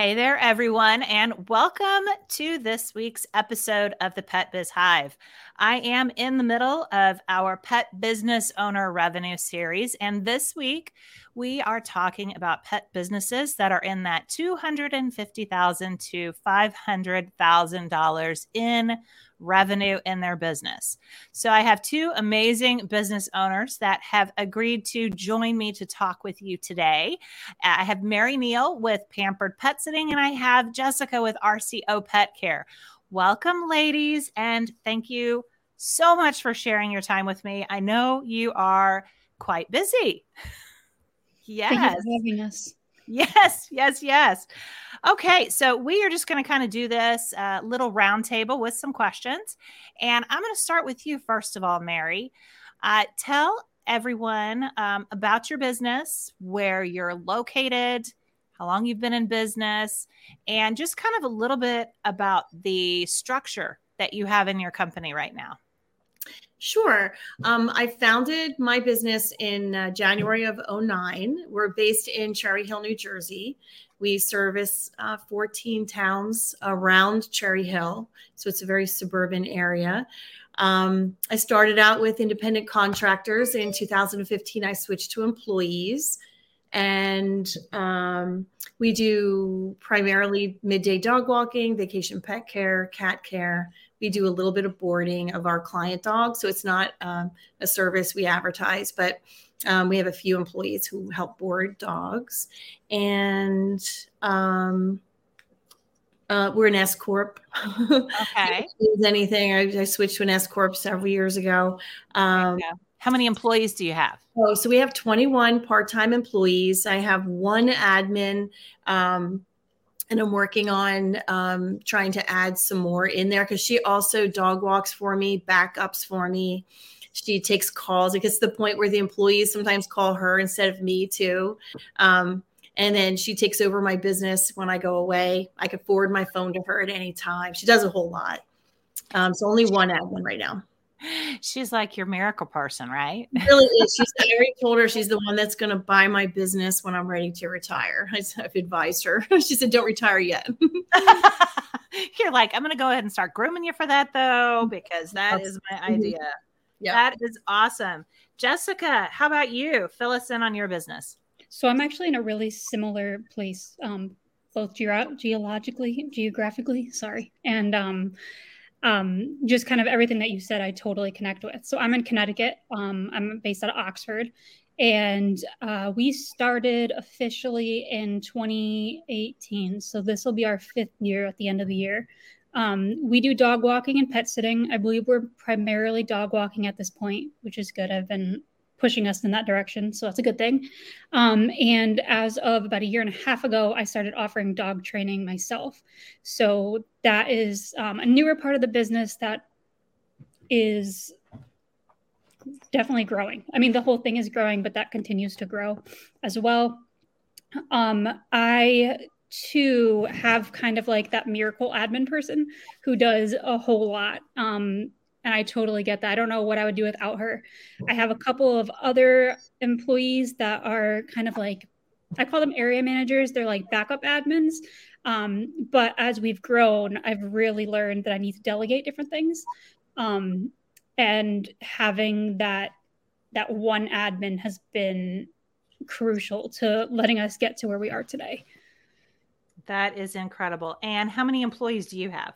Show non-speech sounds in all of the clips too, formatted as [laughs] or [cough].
Hey there, everyone, and welcome to this week's episode of the Pet Biz Hive. I am in the middle of our Pet Business Owner Revenue Series, and this week we are talking about pet businesses that are in that 250,000 to $500,000 in revenue in their business. So I have two amazing business owners that have agreed to join me to talk with you today. I have Mary Neal with Pampered Pet Sitting, and I have Jessica with RCO Pet Care. Welcome, ladies, and thank you so much for sharing your time with me. I know you are quite busy. yes. [laughs] Thank you for having us. Yes, yes, yes. Okay, so we are just going to kind of do this uh, little roundtable with some questions. And I'm going to start with you, first of all, Mary. Uh, tell everyone um, about your business, where you're located, how long you've been in business, and just kind of a little bit about the structure that you have in your company right now. Sure. Um, I founded my business in uh, January of 09. We're based in Cherry Hill, New Jersey. We service uh, 14 towns around Cherry Hill. So it's a very suburban area. Um, I started out with independent contractors. In 2015, I switched to employees. And um, we do primarily midday dog walking, vacation pet care, cat care. We do a little bit of boarding of our client dogs. So it's not um, a service we advertise, but um, we have a few employees who help board dogs. And um, uh, we're an S corp. [laughs] Okay. anything, I, I, switched to an S corp several years ago. Um, How many employees do you have? Oh, so we have 21 part-time employees. I have one admin. Um, and I'm working on um, trying to add some more in there because she also dog walks for me, backups for me. She takes calls. It gets to the point where the employees sometimes call her instead of me too. Um, and then she takes over my business when I go away. I could forward my phone to her at any time. She does a whole lot. Um, so only one admin right now. [laughs] She's like your miracle person, right? really is. She's [laughs] I already told her she's the one that's going to buy my business when I'm ready to retire. I've advised her. [laughs] She said, "Don't retire yet." You're like, I'm going to go ahead and start grooming you for that though, because that is my mm-hmm. idea. Yeah, that is awesome. Jessica, how about you? Fill us in on your business. So I'm actually in a really similar place, um, both ge- geologically, geographically, sorry, and um, um, just kind of everything that you said, I totally connect with. So I'm in Connecticut. Um, I'm based out of Oxford. And uh, we started officially in 2018. So this will be our fifth year at the end of the year. Um, we do dog walking and pet sitting. I believe we're primarily dog walking at this point, which is good. I've been pushing us in that direction. So that's a good thing. Um, and as of about a year and a half ago, I started offering dog training myself. So that is um, a newer part of the business that is definitely growing. I mean, the whole thing is growing, but that continues to grow as well. Um, I too have kind of like that miracle admin person who does a whole lot. Um, and I totally get that. I don't know what I would do without her. I have a couple of other employees that are kind of like, I call them area managers. They're like backup admins. Um, but as we've grown, I've really learned that I need to delegate different things. Um, and having that that one admin has been crucial to letting us get to where we are today. That is incredible. And how many employees do you have?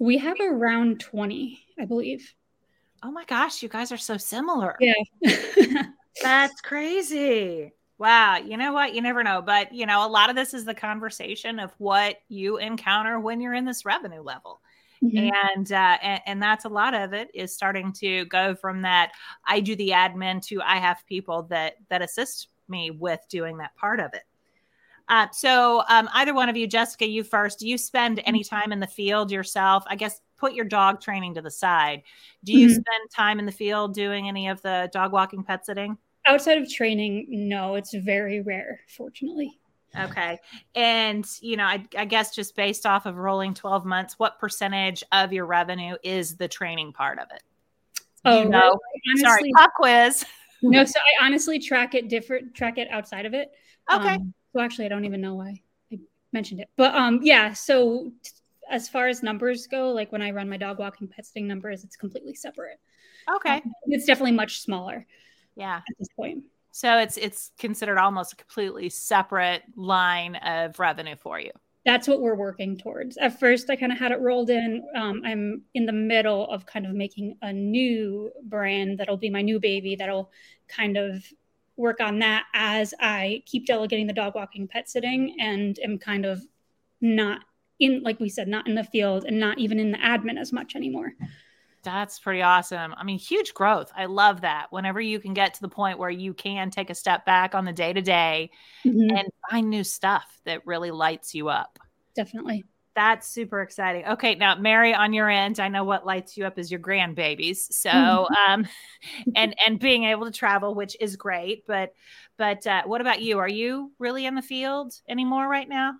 We have around 20, I believe. Oh my gosh, you guys are so similar. Yeah. [laughs] That's crazy. Wow. You know what? You never know. But, you know, a lot of this is the conversation of what you encounter when you're in this revenue level. Mm-hmm. And, uh, and and that's a lot of it is starting to go from that I do the admin to I have people that that assist me with doing that part of it. Uh, so, um, either one of you, Jessica, you first. Do you spend any time in the field yourself? I guess put your dog training to the side. Do you mm-hmm. spend time in the field doing any of the dog walking, pet sitting? Outside of training, no, it's very rare, fortunately. Okay. And, you know, I, I, guess just based off of rolling 12 months, what percentage of your revenue is the training part of it? Oh, you know, honestly, sorry, pop quiz. no, [laughs] so I honestly track it different, track it outside of it. Okay. Um, so actually, I don't even know why I mentioned it, but um, yeah. So t- as far as numbers go, like when I run my dog walking pet sitting numbers, it's completely separate. Okay. Um, it's definitely much smaller. Yeah. At this point. So it's it's considered almost a completely separate line of revenue for you. That's what we're working towards. At first, I kind of had it rolled in. Um, I'm in the middle of kind of making a new brand that'll be my new baby. That'll kind of work on that as I keep delegating the dog walking, pet sitting, and am kind of not in, like we said, not in the field and not even in the admin as much anymore. That's pretty awesome. I mean, huge growth. I love that. Whenever you can get to the point where you can take a step back on the day to day and find new stuff that really lights you up. Definitely. That's super exciting. Okay, now Mary, on your end, I know what lights you up is your grandbabies. So, [laughs] um, and and being able to travel, which is great. But, but uh, what about you? Are you really in the field anymore right now?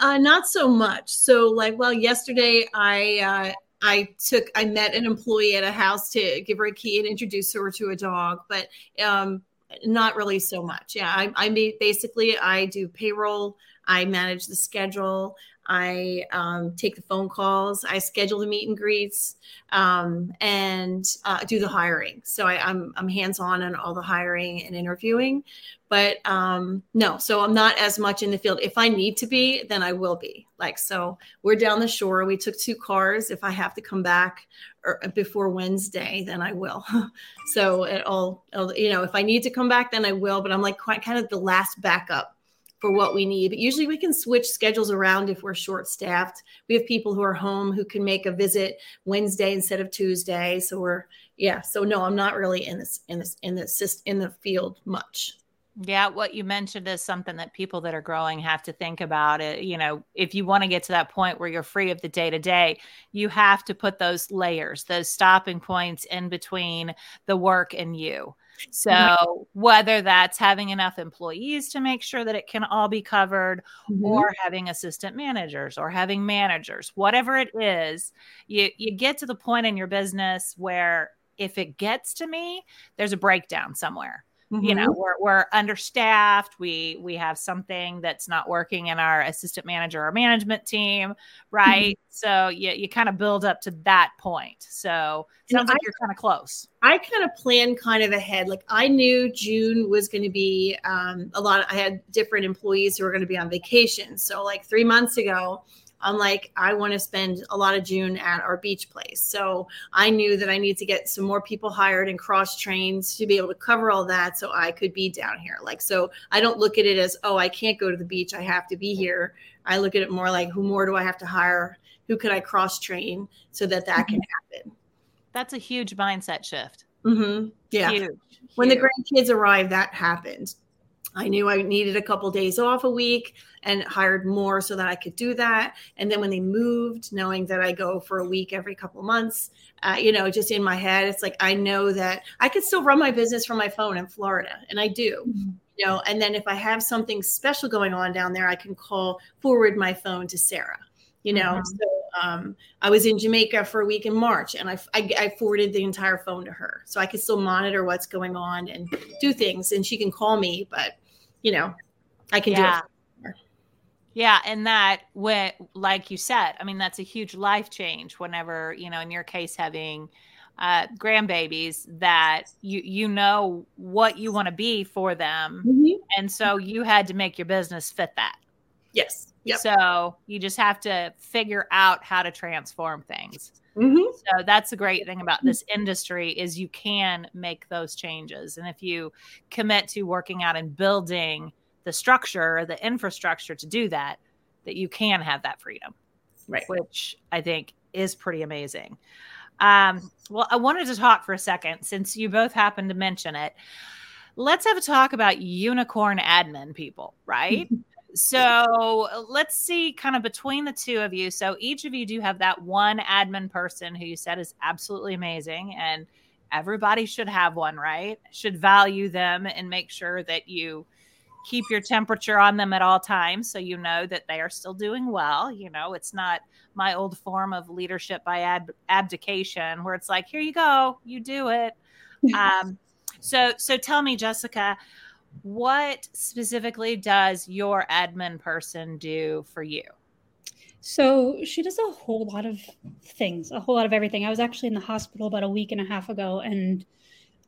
Uh, not so much. So, like, well, yesterday I uh, I took I met an employee at a house to give her a key and introduce her to a dog, but um, not really so much. Yeah, I, I basically I do payroll, I manage the schedule, I um, take the phone calls, I schedule the meet and greets, um, and uh, do the hiring. So I, am I'm, I'm hands on on all the hiring and interviewing, but um, no, so I'm not as much in the field. If I need to be, then I will be. Like so, we're down the shore. We took two cars. If I have to come back or er, before Wednesday, then I will. [laughs] so it'll, it'll, you know, if I need to come back, then I will. But I'm like quite kind of the last backup for what we need. But usually we can switch schedules around if we're short staffed. We have people who are home who can make a visit Wednesday instead of Tuesday. So we're yeah. So no, I'm not really in this in this in this in the field much. Yeah, what you mentioned is something that people that are growing have to think about it. You know, if you want to get to that point where you're free of the day to day, you have to put those layers, those stopping points in between the work and you. So, whether that's having enough employees to make sure that it can all be covered, mm-hmm. or having assistant managers, or having managers, whatever it is, you, you get to the point in your business where if it gets to me, there's a breakdown somewhere. Mm-hmm. You know, mm-hmm. we're, we're understaffed. We we have something that's not working in our assistant manager or management team, right? Mm-hmm. So you you kind of build up to that point. So sounds like you're kind of close. I kind of planned kind of ahead. Like I knew June was going to be um, a lot. Of, I had different employees who were going to be on vacation. So like three months ago, I'm like, I want to spend a lot of June at our beach place. So I knew that I need to get some more people hired and cross trained to be able to cover all that so I could be down here. Like, so I don't look at it as, oh, I can't go to the beach. I have to be here. I look at it more like, who more do I have to hire? Who could I cross train so that that can mm-hmm. happen? That's a huge mindset shift. Mm-hmm. Yeah. Huge, when huge. the grandkids arrived, that happened. I knew I needed a couple days off a week and hired more so that I could do that. And then when they moved, knowing that I go for a week every couple months, uh, you know, just in my head, it's like I know that I could still run my business from my phone in Florida, and I do. Mm-hmm. You know, and then if I have something special going on down there, I can call forward my phone to Sarah. You know, mm-hmm. so um, I was in Jamaica for a week in March, and I, I, I, forwarded the entire phone to her, so I could still monitor what's going on and do things. And she can call me, but you know, I can yeah. do it. Yeah, and that when, like you said, I mean, that's a huge life change. Whenever you know, in your case, having uh, grandbabies, that you you know what you want to be for them, mm-hmm. and so you had to make your business fit that. Yes. Yep. So you just have to figure out how to transform things. Mm-hmm. So that's the great thing about this industry is you can make those changes, and if you commit to working out and building the structure, the infrastructure to do that, that you can have that freedom, right? Which I think is pretty amazing. Um, well, I wanted to talk for a second since you both happened to mention it. Let's have a talk about unicorn admin people, right? [laughs] so let's see kind of between the two of you. So each of you do have that one admin person who you said is absolutely amazing and everybody should have one, right? Should value them and make sure that you keep your temperature on them at all times so you know that they are still doing well. You know, it's not my old form of leadership by ab- abdication where it's like, here you go, you do it. [laughs] um, so, so tell me, Jessica, what specifically does your admin person do for you? So she does a whole lot of things, a whole lot of everything. I was actually in the hospital about a week and a half ago, and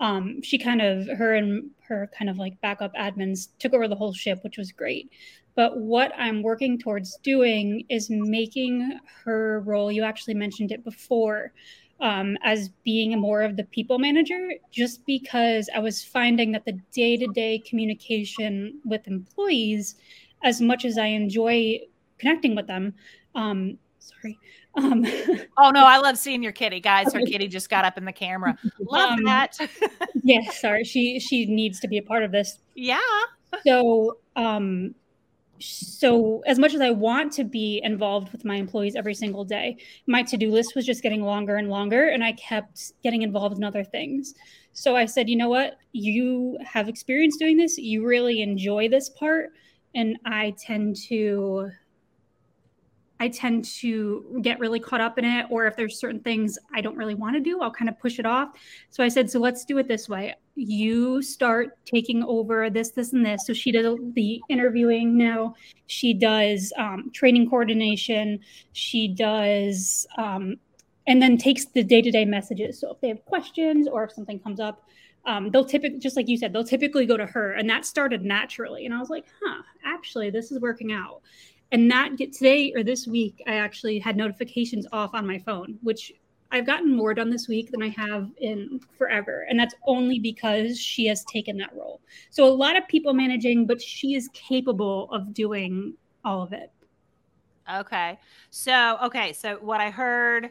um, she kind of, her and her kind of like backup admins took over the whole ship, which was great. But what I'm working towards doing is making her role, you actually mentioned it before, um, as being more of the people manager, just because I was finding that the day to day communication with employees, as much as I enjoy connecting with them, um, sorry. Um, [laughs] oh no, I love seeing your kitty, guys. Her kitty just got up in the camera. [laughs] Love um, that. yeah, sorry. She she needs to be a part of this. Yeah. So um so as much as I want to be involved with my employees every single day, my to-do list was just getting longer and longer and I kept getting involved in other things. So I said, you know what? You have experience doing this. You really enjoy this part and I tend to I tend to get really caught up in it. Or if there's certain things I don't really want to do, I'll kind of push it off. So I said, so let's do it this way. You start taking over this, this, and this. So she does the interviewing now. She does um, training coordination. She does, um, and then takes the day to day messages. So if they have questions or if something comes up, um, they'll typically, just like you said, they'll typically go to her. And that started naturally. And I was like, huh, actually, this is working out and that get today or this week i actually had notifications off on my phone which i've gotten more done this week than i have in forever and that's only because she has taken that role. So a lot of people managing but she is capable of doing all of it. Okay. So okay. So what i heard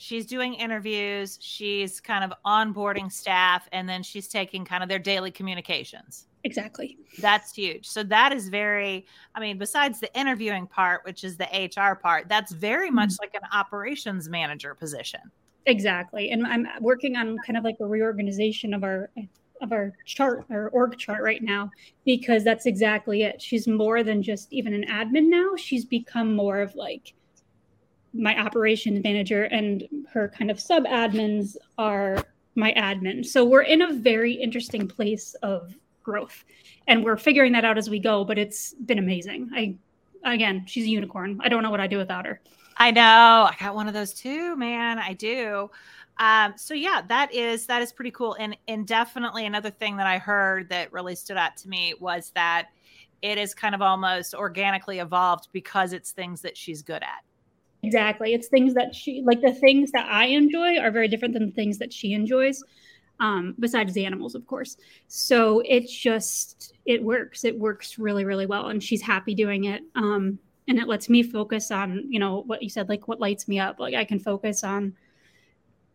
she's doing interviews she's kind of onboarding staff and then she's taking kind of their daily communications Exactly. That's huge. So that is very, I mean, besides the interviewing part, which is the HR part, that's very much mm-hmm. like an operations manager position. Exactly. And I'm working on kind of like a reorganization of our of our chart or org chart right now because that's exactly it. She's more than just even an admin now. She's become more of like my operations manager and her kind of sub admins are my admin. So we're in a very interesting place of growth. And we're figuring that out as we go, but it's been amazing. I again, she's a unicorn. I don't know what I'd do without her. I know. I got one of those too, man. I do. Um, so yeah, that is that is pretty cool. And and definitely another thing that I heard that really stood out to me was that it is kind of almost organically evolved because it's things that she's good at. Exactly. It's things that she like the things that I enjoy are very different than the things that she enjoys um, besides the animals, of course. So it's just it works. It works really, really well, and she's happy doing it. Um, and it lets me focus on you know what you said, like what lights me up. Like I can focus on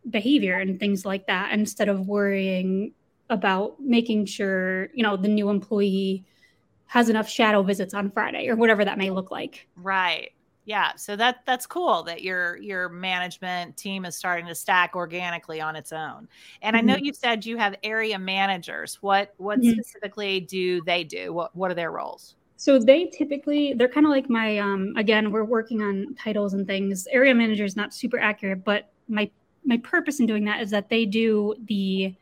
behavior and things like that instead of worrying about making sure you know the new employee has enough shadow visits on Friday or whatever that may look like. Right yeah so that that's cool that your your management team is starting to stack organically on its own and mm-hmm. i know mm-hmm. you said you have area managers what what mm-hmm. specifically do they do what what are their roles so they typically they're kind of like my um again we're working on titles and things area manager is not super accurate but my my purpose in doing that is that they do the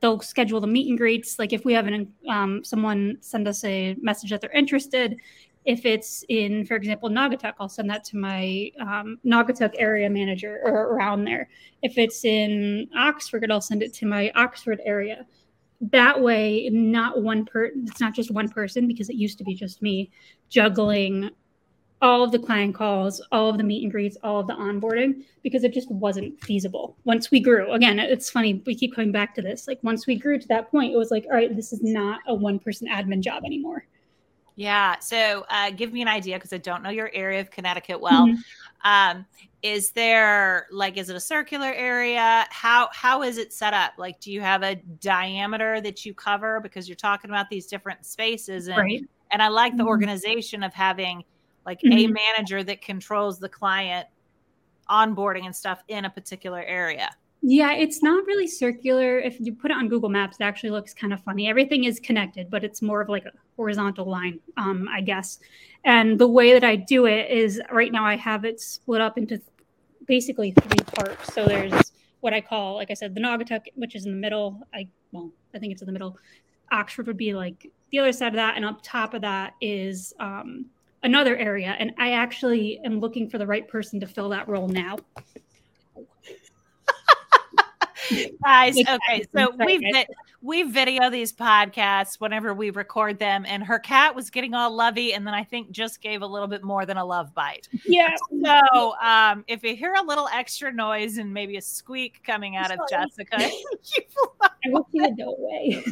they'll schedule the meet and greets like if we have an um, someone send us a message that they're interested if it's in, for example, Naugatuck, I'll send that to my um, Naugatuck area manager or around there. If it's in Oxford, I'll send it to my Oxford area. That way, not one per it's not just one person because it used to be just me juggling all of the client calls, all of the meet and greets, all of the onboarding because it just wasn't feasible. Once we grew, again, it's funny, we keep coming back to this. Like once we grew to that point, it was like, all right, this is not a one person admin job anymore. Yeah. So uh, give me an idea because I don't know your area of Connecticut well. Mm-hmm. Um, is there like is it a circular area? How how is it set up? Like, do you have a diameter that you cover because you're talking about these different spaces and right. And I like the Mhm. organization of having like a Mhm. manager that controls the client onboarding and stuff in a particular area. Yeah, it's not really circular. If you put it on Google Maps, it actually looks kind of funny. Everything is connected, but it's more of like a horizontal line, um, I guess. And the way that I do it is right now I have it split up into basically three parts. So there's what I call, like I said, the Naugatuck, which is in the middle. I well, I think it's in the middle. Oxford would be like the other side of that, and up top of that is um, another area. And I actually am looking for the right person to fill that role now. [laughs] Guys, okay, so we vi- we video these podcasts whenever we record them, and her cat was getting all lovey, and then I think just gave a little bit more than a love bite. Yeah, So, um, if you hear a little extra noise and maybe a squeak coming out of Sorry. Jessica, [laughs] [laughs] you I wish you would go away.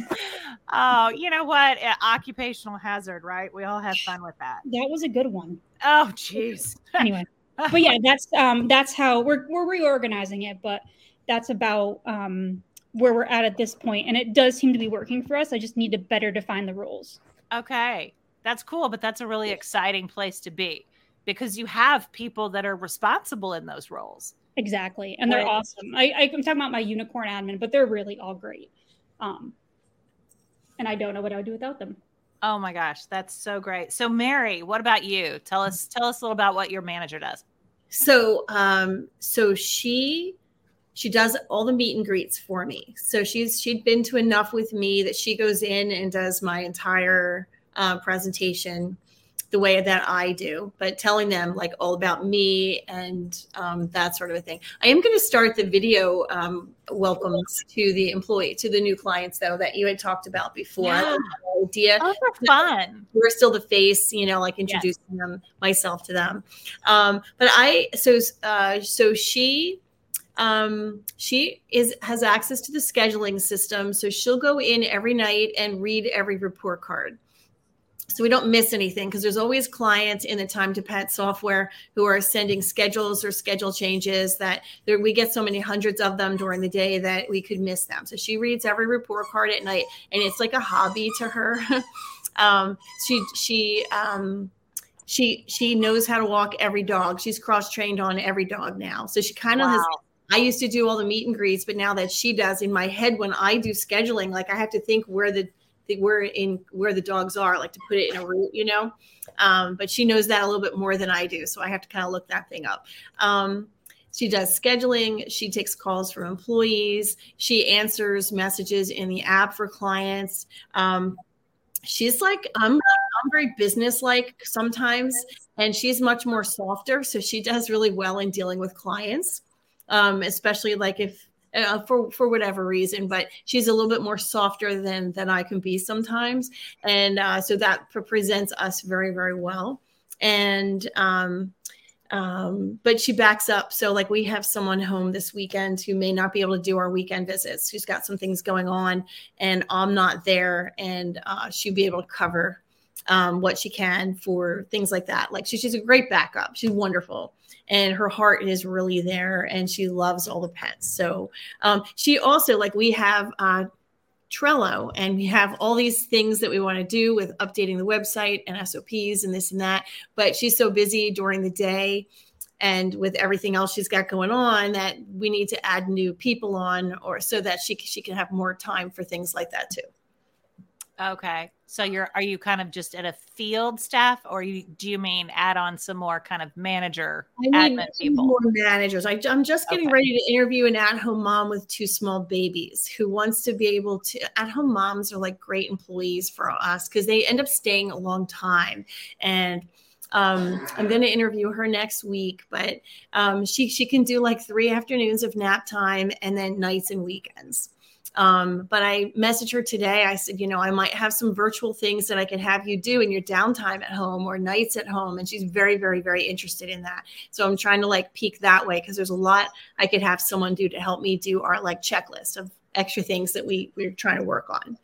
Oh, you know what? Uh, occupational hazard, right? We all have fun with that. That was a good one. Oh, jeez. Anyway, but yeah, that's um that's how we're we're reorganizing it, but that's about um where we're at at this point, and it does seem to be working for us. I just need to better define the rules. Okay. That's cool, but that's a really exciting place to be because you have people that are responsible in those roles. Exactly, and they're Right. awesome. I, I I'm talking about my unicorn admin, but they're really all great. Um, and I don't know what I would do without them. Oh my gosh, that's so great. So Mary, what about you? Tell us tell us a little about what your manager does. So, um, so she she does all the meet and greets for me. So she's she'd been to enough with me that she goes in and does my entire uh, presentation the way that I do, but telling them like all about me and um, that sort of a thing. I am going to start the video um, welcomes to the employee to the new clients though that you had talked about before. Yeah. idea Oh, fun. we're still the face, you know, like introducing them myself to them. Um, but I so uh, so she um, she is has access to the scheduling system, so she'll go in every night and read every report card. So we don't miss anything because there's always clients in the time to pet software who are sending schedules or schedule changes that we get so many hundreds of them during the day that we could miss them. So she reads every report card at night and it's like a hobby to her. [laughs] um, she she um, she she knows how to walk every dog. She's cross trained on every dog now. So she kind of has. I used to do all the meet and greets, but now that she does in my head when I do scheduling, like I have to think where the, the where in where the dogs are, like to put it in a route, you know. Um, but she knows that a little bit more than I do, so I have to kind of look that thing up. Um, she does scheduling. She takes calls from employees. She answers messages in the app for clients. Um, she's like I'm I'm very businesslike sometimes, and she's much more softer. So she does really well in dealing with clients, um, especially like if uh, for for whatever reason. But she's a little bit more softer than than I can be sometimes, and uh, so that pre- presents us very very well. And um, um, but she backs up. So, like, we have someone home this weekend who may not be able to do our weekend visits, who's got some things going on, and I'm not there, and uh, she'll be able to cover um, what she can for things like that. Like, she, she's a great backup. She's wonderful, and her heart is really there, and she loves all the pets. So, um, she also, like, we have, uh, Trello and we have all these things that we want to do with updating the website and SOPs and this and that. But she's so busy during the day and with everything else she's got going on that we need to add new people on or so that she she can have more time for things like that too. Okay. So you're are you kind of just at a field staff or you do you mean add on some more kind of manager I admin people? more managers. I, I'm just getting Okay. ready to interview an at-home mom with two small babies who wants to be able to. At-home moms are like great employees for us because they end up staying a long time. And um, I'm going to interview her next week, but um, she she can do like three afternoons of nap time and then nights and weekends. Um, but I messaged her today. I said, you know, I might have some virtual things that I could have you do in your downtime at home or nights at home. And she's very, very, very interested in that. So I'm trying to like peek that way because there's a lot I could have someone do to help me do our like checklist of extra things that we we're trying to work on.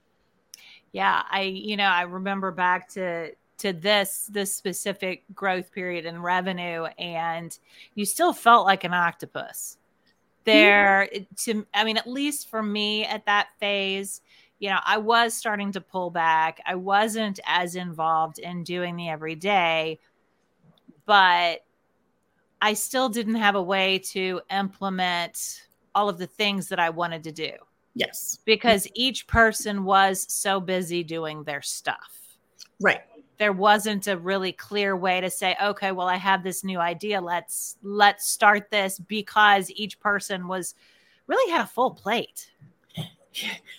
Yeah, I you know, I remember back to to this this specific growth period in revenue and you still felt like an octopus. There to I mean at least for me at that phase, you know, I was starting to pull back. I wasn't as involved in doing the everyday, but I still didn't have a way to implement all of the things that I wanted to do. Yes. Because each person was so busy doing their stuff. Right. There wasn't a really clear way to say, okay, well, I have this new idea. Let's let's start this because each person was really had a full plate.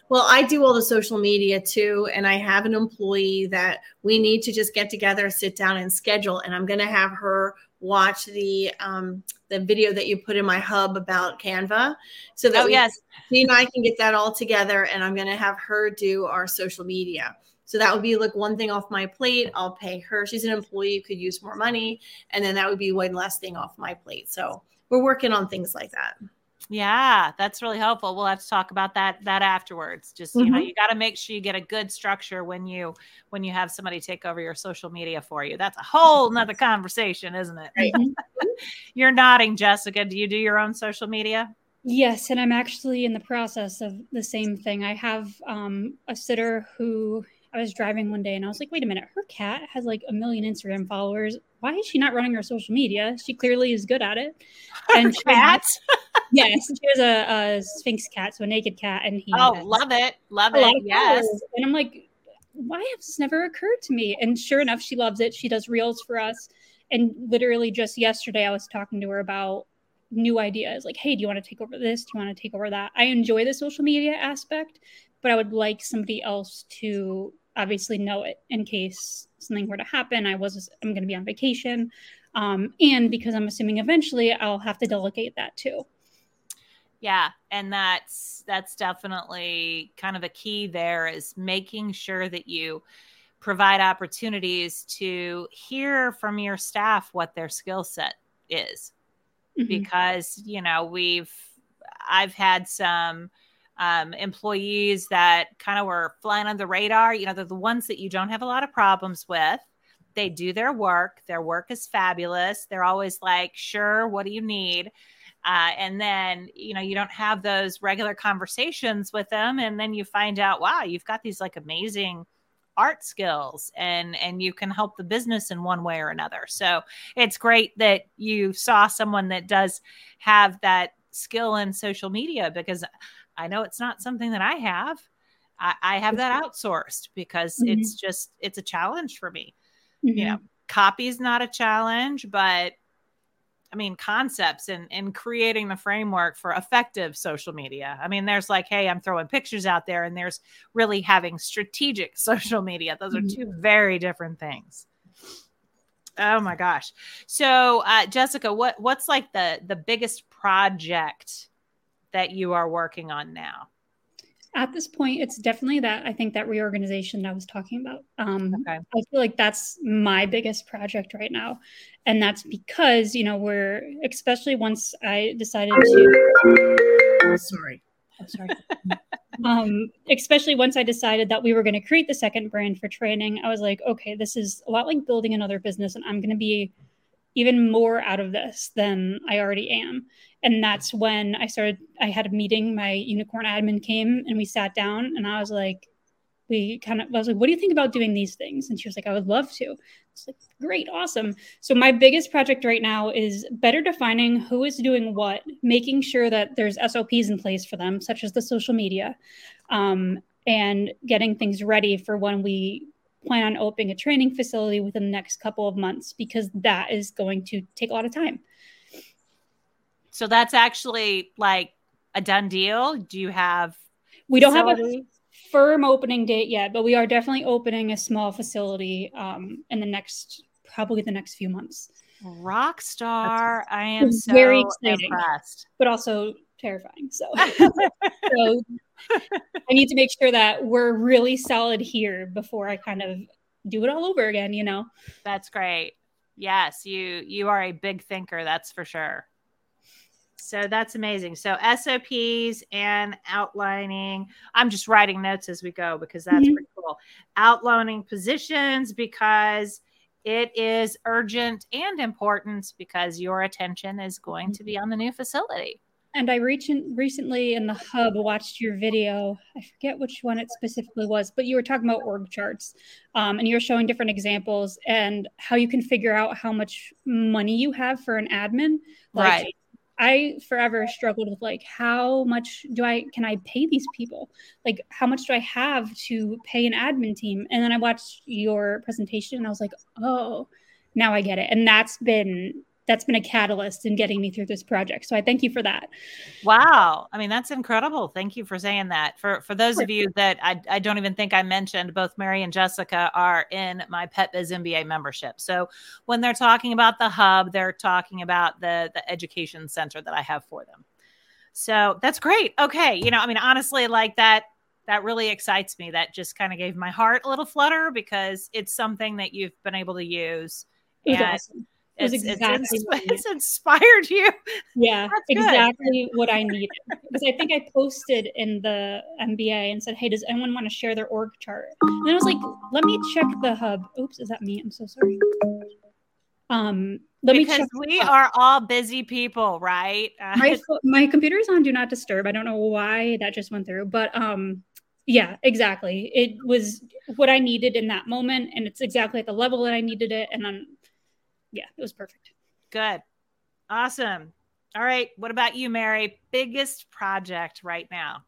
Well, I do all the social media too, and I have an employee that we need to just get together, sit down, and schedule. And I'm going to have her watch the um, the video that you put in my hub about Canva, so that oh, we, yes, she and I can get that all together. And I'm going to have her do our social media. So that would be like one thing off my plate. I'll pay her. She's an employee who could use more money, and then that would be one less thing off my plate. So we're working on things like that. Yeah, that's really helpful. We'll have to talk about that that afterwards. Just you know, Mhm. you got to make sure you get a good structure when you when you have somebody take over your social media for you. That's a whole nother conversation, isn't it? Right. [laughs] You're nodding, Jessica. Do you do your own social media? Yes, and I'm actually in the process of the same thing. I have um, a sitter who I was driving one day and I was like, wait a minute, her cat has like a million Instagram followers. Why is she not running her social media? She clearly is good at it. [laughs] And she Cat? [laughs] yes, she has a, a Sphynx cat, so a naked cat, and he Oh, love it, love it. Yes. followers. And I'm like, why has this never occurred to me? And sure enough, she loves it. She does reels for us. And literally just yesterday, I was talking to her about new ideas like, hey, do you want to take over this? Do you want to take over that? I enjoy the social media aspect, but I would like somebody else to obviously know it in case something were to happen. I was, I'm going to be on vacation. Um, and because I'm assuming eventually I'll have to delegate that too. Yeah, and that's that's definitely kind of a key there is making sure that you provide opportunities to hear from your staff what their skill set is Mhm. because you know we've i've had some um, employees that kind of were flying on the radar you know they're the ones that you don't have a lot of problems with. They do their work. Their work is fabulous. They're always like sure what do you need? Uh, and then you know you don't have those regular conversations with them and then you find out wow you've got these like amazing art skills and and you can help the business in one way or another. So it's great that you saw someone that does have that skill in social media because i know it's not something that i have i, I have that outsourced because Mhm. it's just it's a challenge for me Mhm. you know copy's not a challenge but i mean concepts and and creating the framework for effective social media i mean there's like hey i'm throwing pictures out there and there's really having strategic [laughs] social media those are Mhm. two very different things oh my gosh so uh, jessica what what's like the the biggest project that you are working on now At this point, it's definitely that I think that reorganization that I was talking about. Um, Okay. I feel like that's my biggest project right now, and that's because you know we're especially once I decided to. Oh, [laughs] sorry. Oh, sorry. [laughs] um, especially once I decided that we were going to create the second brand for training, I was like, okay, this is a lot like building another business, and I'm going to be even more out of this than I already am. And that's when I started. I had a meeting. My unicorn admin came, and we sat down, and I was like, we kind of. I was like, what do you think about doing these things? And she was like, I would love to. It's like, great, awesome. So my biggest project right now is better defining who is doing what, making sure that there's SOPs in place for them, such as the social media, um, and getting things ready for when we plan on opening a training facility within the next couple of months, because that is going to take a lot of time. so that's actually like a done deal do you have We don't have a facility? Firm opening date yet, but we are definitely opening a small facility um, in the next, probably the next few months. rock star i am It's so very exciting. impressed but also terrifying. So, [laughs] so I need to make sure that we're really solid here before I kind of do it all over again, you know? That's great. Yes, you you are a big thinker, that's for sure. So that's amazing. So SOPs and outlining. I'm just writing notes as we go because that's Mhm. pretty cool. Outlining positions because it is urgent and important because your attention is going to be on the new facility. and I recent, recently in the hub watched your video. I forget which one it specifically was, but you were talking about org charts, um, and you were showing different examples and how you can figure out how much money you have for an admin. Like, right. I forever struggled with like how much do I can I pay these people? Like how much do I have to pay an admin team? And then I watched your presentation and I was like, oh, now I get it. And that's been that's been a catalyst in getting me through this project. So I thank you for that. Wow. I mean, that's incredible. Thank you for saying that. For for those of you that I, I don't even think I mentioned, both Mary and Jessica are in my Pet Biz MBA membership. So when they're talking about the hub, they're talking about the the education center that I have for them. So that's great. Okay. You know, I mean, honestly, like that that really excites me. That just kind of gave my heart a little flutter because it's something that you've been able to use. And awesome it's, exactly it's, [laughs] it's, inspired you. Yeah, exactly what I needed. Because I think I posted in the MBA and said, "Hey, does anyone want to share their org chart?" And I was like, "Let me check the hub." Oops, is that me? I'm so sorry. Um, let because me check. We are all busy people, right? Uh, [laughs] my my computer's on do not disturb. I don't know why that just went through, but um, yeah, exactly. It was what I needed in that moment, and it's exactly at the level that I needed it. And then yeah, it was perfect. Good. Awesome. All right. What about you, Mary? Biggest project right now?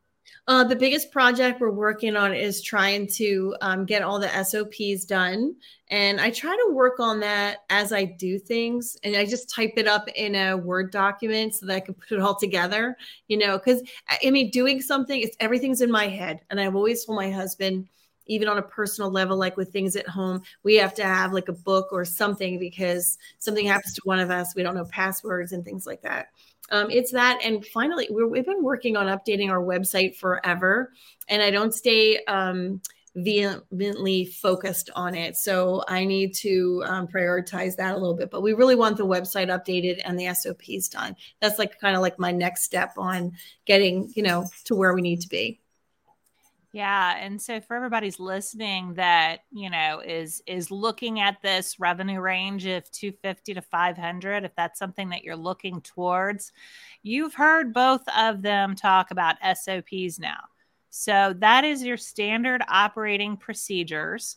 Uh, the biggest project we're working on is trying to um, get all the SOPs done. And I try to work on that as I do things. And I just type it up in a Word document so that I can put it all together, you know, because I mean, doing something, it's everything's in my head. And I've always told my husband, even on a personal level, like with things at home, we have to have like a book or something because something happens to one of us. We don't know passwords and things like that. Um, it's that. And finally, we have been working on updating our website forever, and I don't stay um, vehemently focused on it. So I need to um, prioritize that a little bit. But we really want the website updated and the SOPs done. That's like kind of like my next step on getting, you know, to where we need to be. Yeah, and so for everybody's listening that, you know, is is looking at this revenue range of 250 to 500, if that's something that you're looking towards, you've heard both of them talk about SOPs now. So that is your standard operating procedures.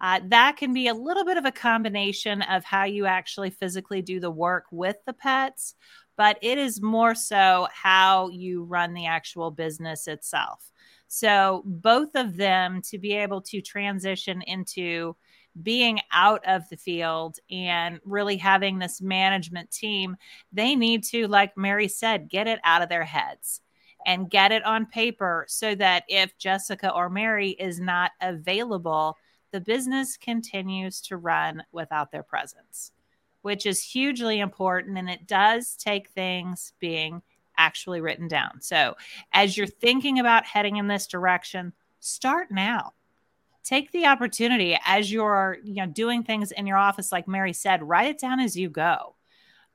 Uh, that can be a little bit of a combination of how you actually physically do the work with the pets, but it is more so how you run the actual business itself. So, both of them to be able to transition into being out of the field and really having this management team, they need to, like Mary said, get it out of their heads and get it on paper so that if Jessica or Mary is not available, the business continues to run without their presence, which is hugely important. And it does take things being actually written down. So, as you're thinking about heading in this direction, start now. Take the opportunity as you're, you know, doing things in your office like Mary said, write it down as you go.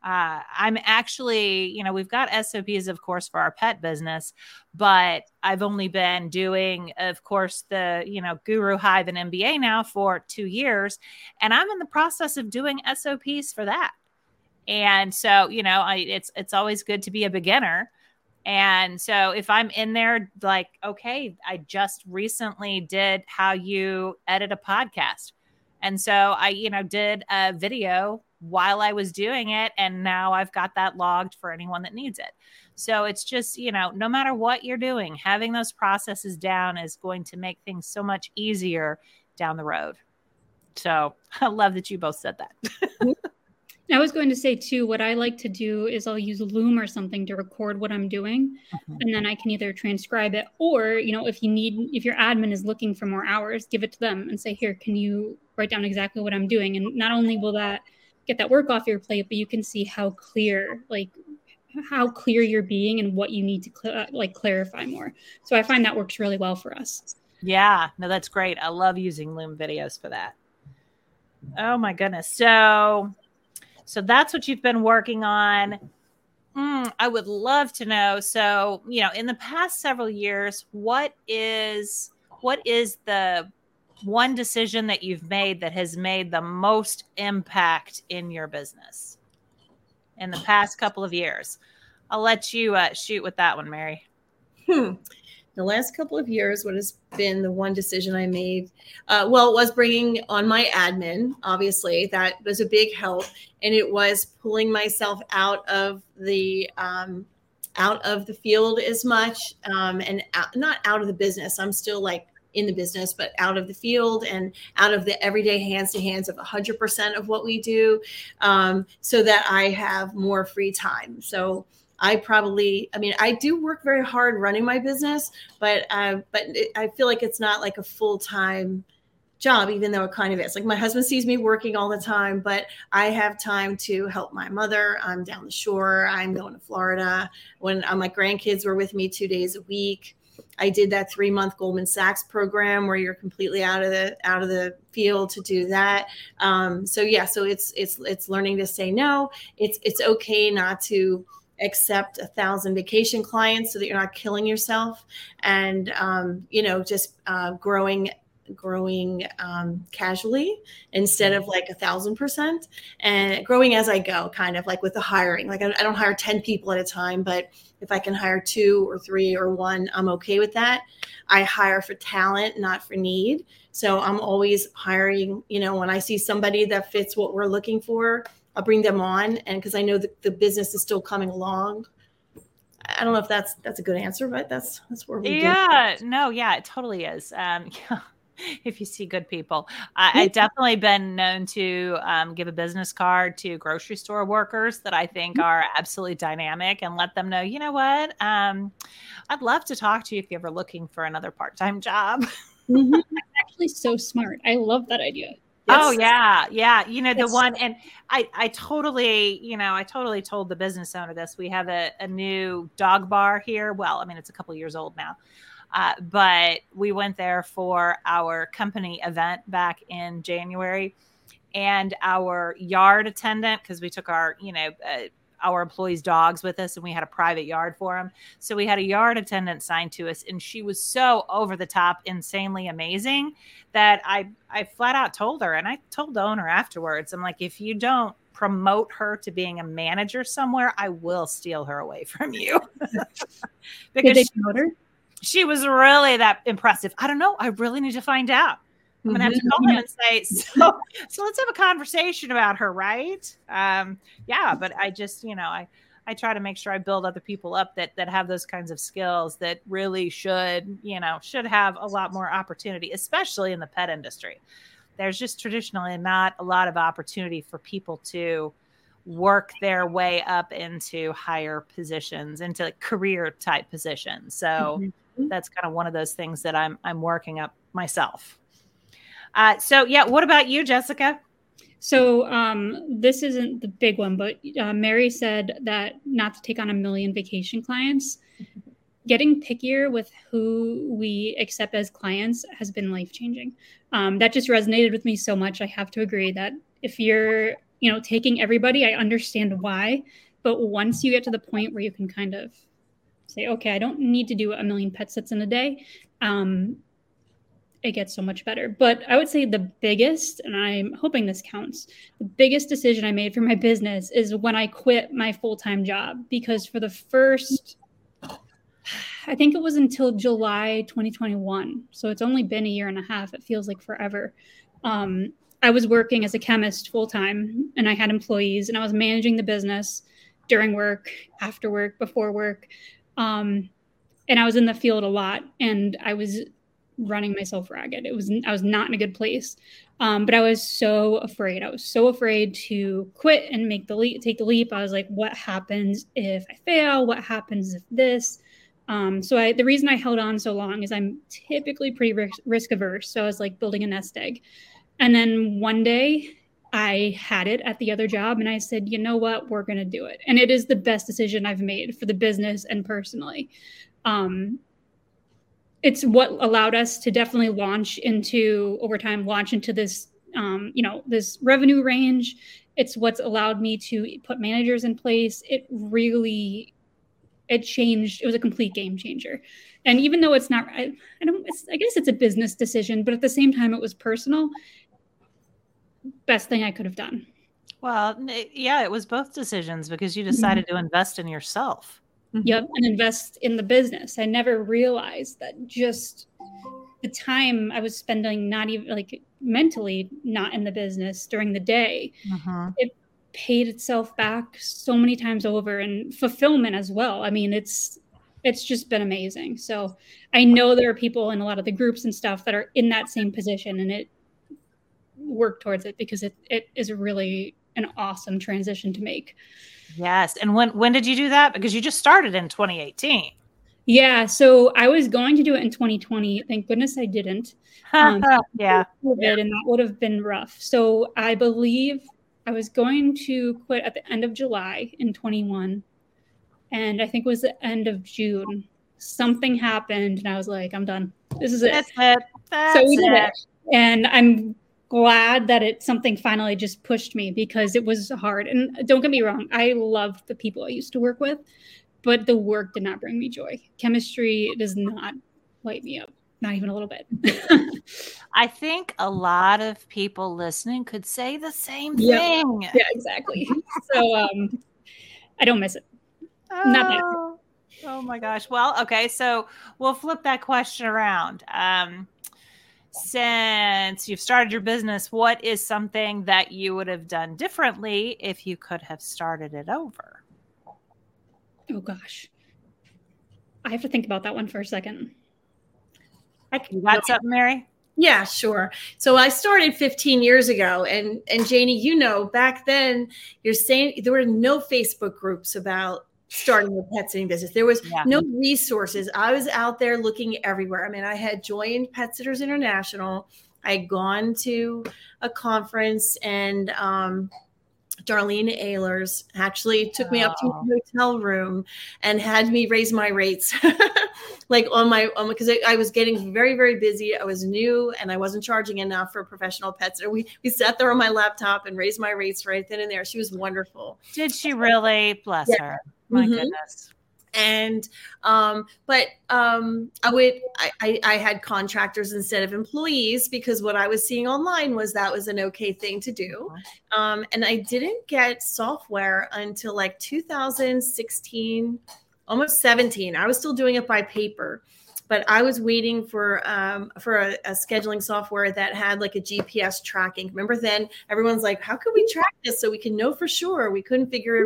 Uh, I'm actually, you know, we've got SOPs, of course, for our pet business, but I've only been doing, of course, the, you know, Guru Hive and MBA now for two years. And I'm in the process of doing SOPs for that. And so, you know, I, it's it's always good to be a beginner. And so if I'm in there like, okay, I just recently did how you edit a podcast. And so I, you know, did a video while I was doing it and now I've got that logged for anyone that needs it. So it's just, you know, no matter what you're doing, having those processes down is going to make things so much easier down the road. So [laughs] I love that you both said that. [laughs] I was going to say too, what I like to do is I'll use Loom or something to record what I'm doing. Uh-huh. And then I can either transcribe it or, you know, if you need, if your admin is looking for more hours, give it to them and say, here, can you write down exactly what I'm doing? And not only will that get that work off your plate, but you can see how clear, like, how clear you're being and what you need to cl- like clarify more. So I find that works really well for us. Yeah, no, that's great. I love using Loom videos for that. Oh my goodness. So so that's what you've been working on. Mm, I would love to know. So, you know, in the past several years, what is what is the one decision that you've made that has made the most impact in your business in the past couple of years? I'll let you uh, shoot with that one, Mary. Hmm. The last couple of years, what has been the one decision I made? Uh, well, it was bringing on my admin. Obviously, that was a big help, and it was pulling myself out of the um, out of the field as much, um, and out, not out of the business. I'm still like in the business, but out of the field and out of the everyday hands to hands of 100% of what we do, um, so that I have more free time. So I probably, I mean, I do work very hard running my business, but uh, but it, I feel like it's not like a full time job, even though it kind of is. Like my husband sees me working all the time, but I have time to help my mother. I'm down the shore. I'm going to Florida. When uh, my grandkids were with me two days a week. I did that three month Goldman Sachs program where you're completely out of the out of the field to do that. Um, so yeah, so it's it's it's learning to say no. It's it's okay not to accept a thousand vacation clients so that you're not killing yourself and um, you know just uh, growing growing um, casually instead of like a thousand percent and growing as I go, kind of like with the hiring. Like I, I, don't hire 10 people at a time, but if I can hire two or three or one, I'm okay with that. I hire for talent, not for need. So I'm always hiring, you know, when I see somebody that fits what we're looking for, I'll bring them on, and because I know that the business is still coming along. I don't know if that's that's a good answer, but that's that's where we. Yeah, no, yeah, it totally is. Um, [laughs] yeah. If you see good people, I, have definitely been known to um, give a business card to grocery store workers that I think mm-hmm. are absolutely dynamic and let them know, you know what, um, I'd love to talk to you if you're ever looking for another part time job. [laughs] mm-hmm. Actually, so smart. I love that idea. Oh yeah, yeah. You know the one, and I, I totally, you know, I totally told the business owner this. We have a, a new dog bar here. Well, I mean, it's a couple years old now, uh, but we went there for our company event back in January, and our yard attendant because we took our, you know, uh, our employees' dogs with us and we had a private yard for them. So we had a yard attendant signed to us and she was so over the top, insanely amazing that I I flat out told her and I told the owner afterwards, I'm like, if you don't promote her to being a manager somewhere, I will steal her away from you. [laughs] because she, she was really that impressive. I don't know. I really need to find out. I'm gonna have to call him and say, [laughs] so, so let's have a conversation about her, right? Um, yeah, but I just, you know, I, I try to make sure I build other people up that that have those kinds of skills that really should, you know, should have a lot more opportunity, especially in the pet industry. There's just traditionally not a lot of opportunity for people to work their way up into higher positions, into career type positions. So mm-hmm. that's kind of one of those things that I'm I'm working up myself. Uh, so, yeah, what about you, Jessica? So, um, this isn't the big one, but uh, Mary said that not to take on a million vacation clients. Getting pickier with who we accept as clients has been life changing. Um, that just resonated with me so much. I have to agree that if you're, you know, taking everybody, I understand why. But once you get to the point where you can kind of say, okay, I don't need to do a million pet sits in a day, um, it gets so much better. But I would say the biggest, and I'm hoping this counts, the biggest decision I made for my business is when I quit my full time job because for the first, I think it was until July 2021. So it's only been a year and a half. It feels like forever. Um, I was working as a chemist full time and I had employees and I was managing the business during work, after work, before work. Um, and I was in the field a lot and I was running myself ragged. It was I was not in a good place. Um, but I was so afraid. I was so afraid to quit and make the leap, take the leap. I was like, what happens if I fail? What happens if this? Um, so I, the reason I held on so long is I'm typically pretty risk, risk averse. So I was like building a nest egg. And then one day I had it at the other job and I said, you know what, we're going to do it. And it is the best decision I've made for the business and personally. Um, it's what allowed us to definitely launch into over time launch into this um, you know this revenue range it's what's allowed me to put managers in place it really it changed it was a complete game changer and even though it's not i, I don't i guess it's a business decision but at the same time it was personal best thing i could have done Well, yeah, it was both decisions because you mm-hmm. decided mm-hmm. to invest in yourself. Yep, and invest in the business. I never realized that just the time I was spending not even like mentally not in the business during the day, uh-huh. it paid itself back so many times over and fulfillment as well. I mean, it's it's just been amazing. So I know there are people in a lot of the groups and stuff that are in that same position and it work towards it because it, it is really an awesome transition to make. Yes. And when when did you do that? Because you just started in 2018. Yeah, so I was going to do it in 2020. Thank goodness I didn't. [laughs] Um, yeah, COVID, and that would have been rough. So I believe I was going to quit at the end of July in 21, and I think it was the end of June. Something happened, and I was like, "I'm done. This is it." That's it. That's so we did it. it, and I'm glad that it something finally just pushed me because it was hard. And don't get me wrong, I loved the people I used to work with, but the work did not bring me joy. Chemistry does not light me up, not even a little bit. [laughs] I think a lot of people listening could say the same thing. Yeah, yeah exactly. so um, I don't miss it. Oh. Not that. Oh my gosh. Well, okay. So we'll flip that question around. Um, since you've started your business, what is something that you would have done differently if you could have started it over? Oh gosh. I have to think about that one for a second. I you got something, Mary? Yeah, sure. So I started 15 years ago, and and Janie, you know, back then you're saying there were no Facebook groups about starting a pet sitting business. There was yeah. no resources. I was out there looking everywhere. I mean, I had joined Pet Sitters International. I had gone to a conference and um, Darlene Ehlers actually took me up to a hotel room and had me raise my rates, [laughs] like on my because I, I, was getting very very busy. I was new and I wasn't charging enough for professional pets. So we we sat there on my laptop and raised my rates right then and there. She was wonderful. Did she really? Bless yeah. her. My mm-hmm. goodness and um, but um, i would I, I, I had contractors instead of employees because what i was seeing online was that was an okay thing to do uh-huh. um, and i didn't get software until like 2016 almost 17 i was still doing it by paper but I was waiting for um, for a, a, scheduling software that had like a GPS tracking. Remember then everyone's like, how can we track this so we can know for sure? We couldn't figure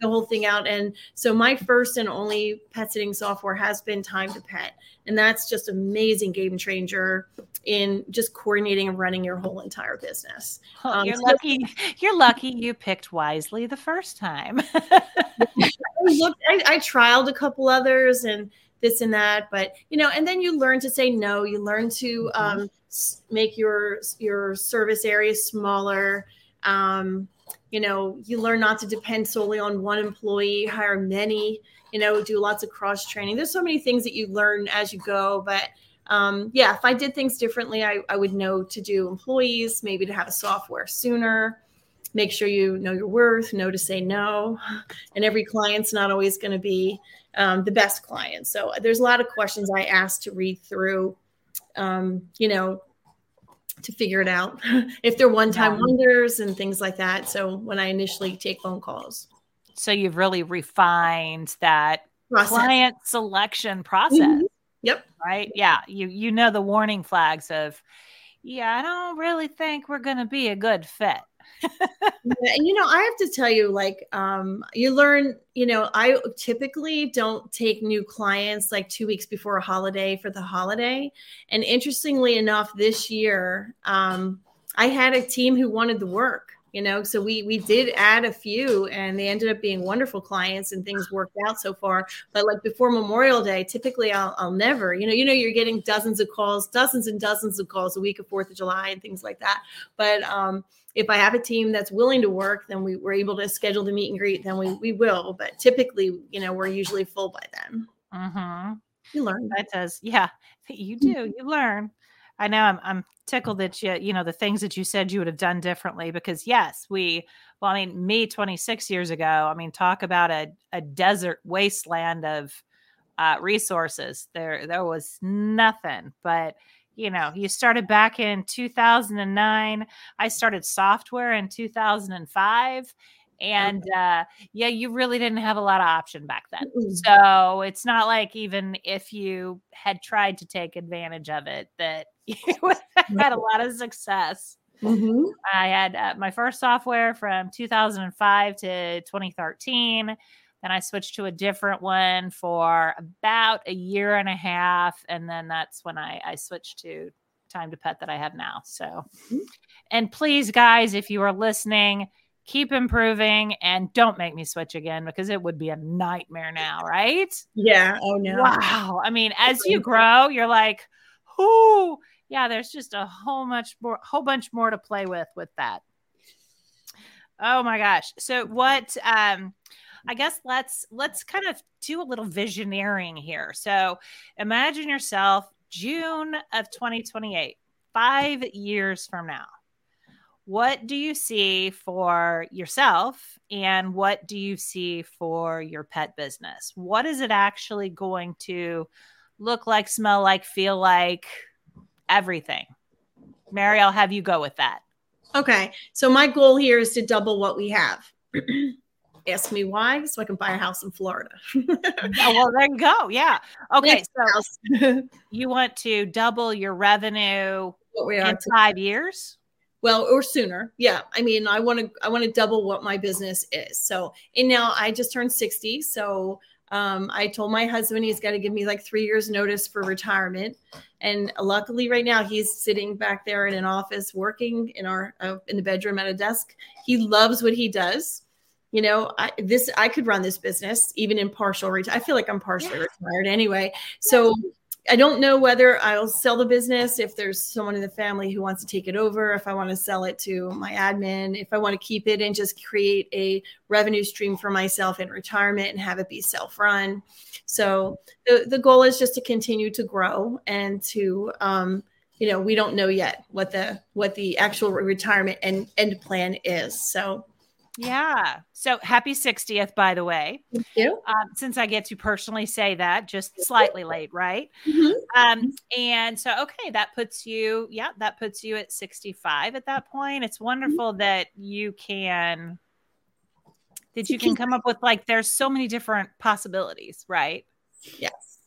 the whole thing out. And so my first and only pet sitting software has been Time to Pet. And that's just amazing game changer in just coordinating and running your whole entire business. Oh, um, you're so lucky. You're lucky you picked wisely the first time. [laughs] I, looked, I, I trialed a couple others and this and that, but you know, and then you learn to say no. You learn to mm-hmm. um, make your your service area smaller. Um, you know you learn not to depend solely on one employee hire many you know do lots of cross training there's so many things that you learn as you go but um, yeah if i did things differently I, I would know to do employees maybe to have a software sooner make sure you know your worth know to say no. And every client's not always going to be um, the best client. So there's a lot of questions i asked to read through um, you know to figure it out [laughs] if they're one-time yeah. wonders and things like that. So when I initially take phone calls. So you've really refined that process. client selection process. Mm-hmm. Yep. Right. Yeah. You you know the warning flags of, yeah, I don't really think we're gonna be a good fit and you know, I have to tell you, like, um, you learn, you know, I typically don't take new clients like two weeks before a holiday for the holiday. And interestingly enough, this year, um, I had a team who wanted the work you know so we we did add a few and they ended up being wonderful clients and things worked out so far but like before memorial day typically i'll, I'll never you know you know you're getting dozens of calls dozens and dozens of calls a week of fourth of july and things like that but um if i have a team that's willing to work then we, we're able to schedule the meet and greet then we, we will but typically you know we're usually full by then mm-hmm. you learn that does yeah [laughs] you do you learn I know I'm, I'm tickled that you, you know, the things that you said you would have done differently because yes, we, well, I mean, me 26 years ago, I mean, talk about a, a desert wasteland of uh, resources. There, there was nothing, but you know, you started back in 2009. I started software in 2005 and uh, yeah you really didn't have a lot of option back then so it's not like even if you had tried to take advantage of it that [laughs] you had a lot of success mm-hmm. i had uh, my first software from 2005 to 2013 then i switched to a different one for about a year and a half and then that's when i, I switched to time to pet that i have now so mm-hmm. and please guys if you are listening keep improving and don't make me switch again because it would be a nightmare now, right? Yeah. Oh no. Wow. I mean, as you grow, you're like, whoo, yeah, there's just a whole much more whole bunch more to play with with that. Oh my gosh. So what um I guess let's let's kind of do a little visioneering here. So imagine yourself June of 2028, 5 years from now what do you see for yourself and what do you see for your pet business? What is it actually going to look like, smell like, feel like, everything? Mary, I'll have you go with that. Okay. So my goal here is to double what we have. [clears throat] Ask me why, so I can buy a house in Florida. oh, well, there you go. Yeah. [laughs] Okay. So [laughs] you want to double your revenue in five years? well or sooner yeah i mean i want to i want to double what my business is so and now i just turned 60 so um, i told my husband he's got to give me like three years notice for retirement and luckily right now he's sitting back there in an office working in our uh, in the bedroom at a desk he loves what he does you know I, this i could run this business even in partial retire i feel like i'm partially yeah. retired anyway so I don't know whether I'll sell the business if there's someone in the family who wants to take it over, if I want to sell it to my admin, if I want to keep it and just create a revenue stream for myself in retirement and have it be self run. So the, the goal is just to continue to grow and to, um, you know, we don't know yet what the what the actual retirement and end plan is. So yeah. So happy 60th, by the way. Thank you. Um, since I get to personally say that, just slightly late, right? Mm-hmm. Um, and so, okay, that puts you, yeah, that puts you at 65 at that point. It's wonderful mm-hmm. that you can, that you can come up with like, there's so many different possibilities, right? Yes.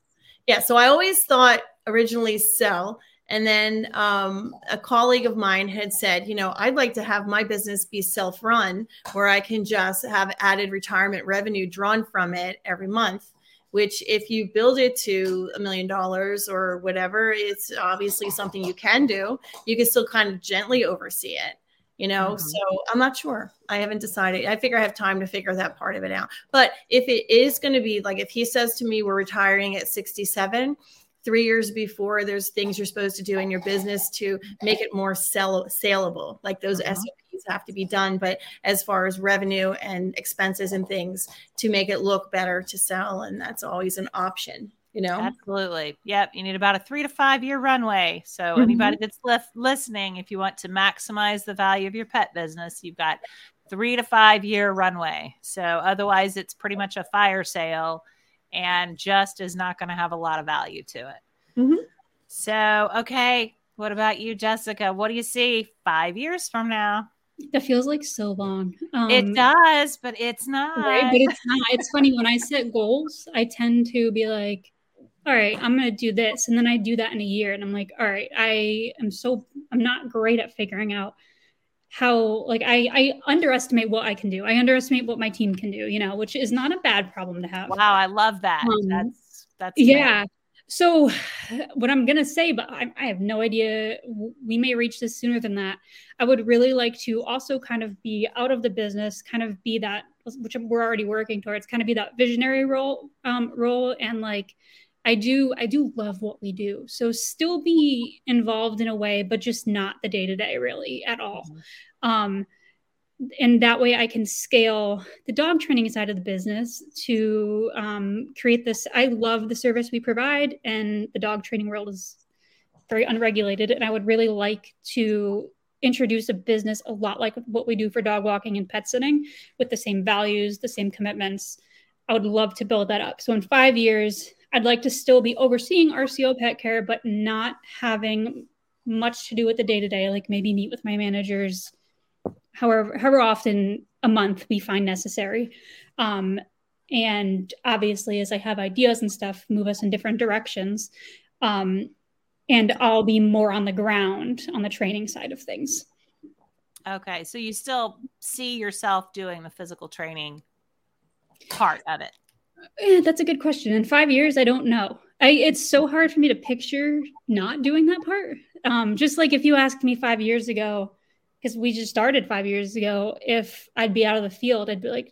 Yeah. So I always thought originally sell and then um, a colleague of mine had said, you know, I'd like to have my business be self run where I can just have added retirement revenue drawn from it every month. Which, if you build it to a million dollars or whatever, it's obviously something you can do. You can still kind of gently oversee it, you know. Mm-hmm. So I'm not sure. I haven't decided. I figure I have time to figure that part of it out. But if it is going to be like, if he says to me, we're retiring at 67, three years before there's things you're supposed to do in your business to make it more sell- saleable. Like those uh-huh. sops have to be done but as far as revenue and expenses and things to make it look better to sell and that's always an option you know? Absolutely. Yep you need about a three to five year runway. So mm-hmm. anybody that's left listening if you want to maximize the value of your pet business you've got three to five year runway. So otherwise it's pretty much a fire sale and just is not going to have a lot of value to it. Mm-hmm. So, okay, what about you, Jessica? What do you see five years from now? That feels like so long. Um, it does, but it's not. Right? But it's not. It's funny when I set goals, I tend to be like, all right, I'm going to do this. And then I do that in a year. And I'm like, all right, I am so, I'm not great at figuring out how like I, I underestimate what I can do. I underestimate what my team can do, you know, which is not a bad problem to have. Wow, I love that. Um, that's that's yeah. Great. So [sighs] what I'm gonna say, but I, I, have no idea. We may reach this sooner than that. I would really like to also kind of be out of the business, kind of be that, which we're already working towards, kind of be that visionary role, um, role, and like I do I do love what we do. So still be involved in a way, but just not the day to day really at all. Mm-hmm. Um, and that way I can scale the dog training side of the business to um, create this. I love the service we provide, and the dog training world is very unregulated. And I would really like to introduce a business a lot like what we do for dog walking and pet sitting with the same values, the same commitments. I would love to build that up. So in five years, I'd like to still be overseeing RCO pet care, but not having much to do with the day to day, like maybe meet with my managers however however often a month we find necessary. Um, and obviously, as I have ideas and stuff, move us in different directions. Um, and I'll be more on the ground on the training side of things. Okay, so you still see yourself doing the physical training part of it? Yeah, that's a good question. In five years, I don't know. I, it's so hard for me to picture not doing that part. Um, just like if you asked me five years ago, because we just started five years ago, if I'd be out of the field, I'd be like,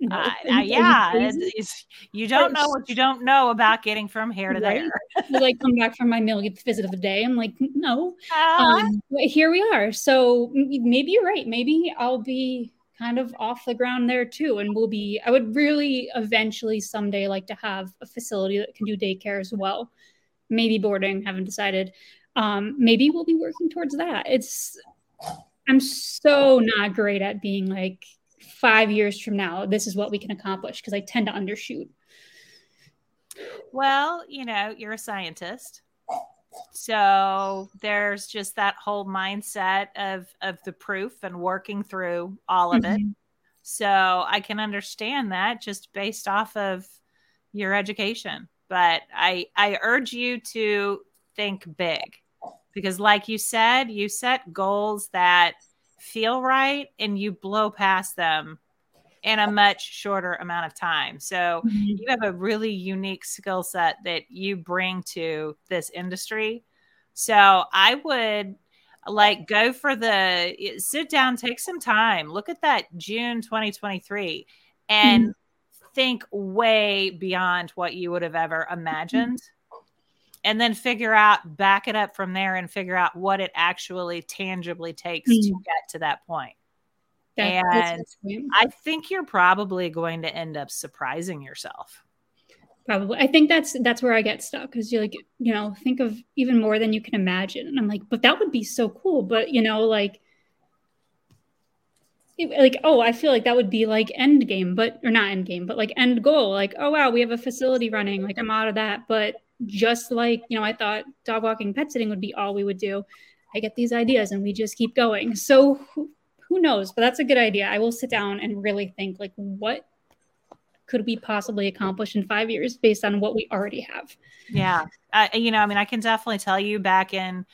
no. uh, uh, yeah, it's, you don't know what you don't know about getting from here to right? there. [laughs] like come back from my millionth visit of the day. I'm like, no, uh, um, but here we are. So maybe you're right. Maybe I'll be kind of off the ground there too, and we'll be. I would really eventually someday like to have a facility that can do daycare as well. Maybe boarding. Haven't decided. Um, maybe we'll be working towards that. It's. I'm so not great at being like five years from now, this is what we can accomplish because I tend to undershoot. Well, you know, you're a scientist. So there's just that whole mindset of of the proof and working through all of mm-hmm. it. So I can understand that just based off of your education. But I I urge you to think big because like you said, you set goals that feel right and you blow past them in a much shorter amount of time. So mm-hmm. you have a really unique skill set that you bring to this industry. So I would like go for the sit down, take some time, look at that June 2023 and mm-hmm. think way beyond what you would have ever imagined. Mm-hmm and then figure out back it up from there and figure out what it actually tangibly takes mm. to get to that point. That, and I think you're probably going to end up surprising yourself. Probably. I think that's that's where I get stuck because you're like, you know, think of even more than you can imagine. And I'm like, but that would be so cool. But you know, like like oh i feel like that would be like end game but or not end game but like end goal like oh wow we have a facility running like i'm out of that but just like you know i thought dog walking pet sitting would be all we would do i get these ideas and we just keep going so who, knows but that's a good idea. I will sit down and really think like what could we possibly accomplish in five years based on what we already have? Yeah. Uh, you know i mean i can definitely tell you back in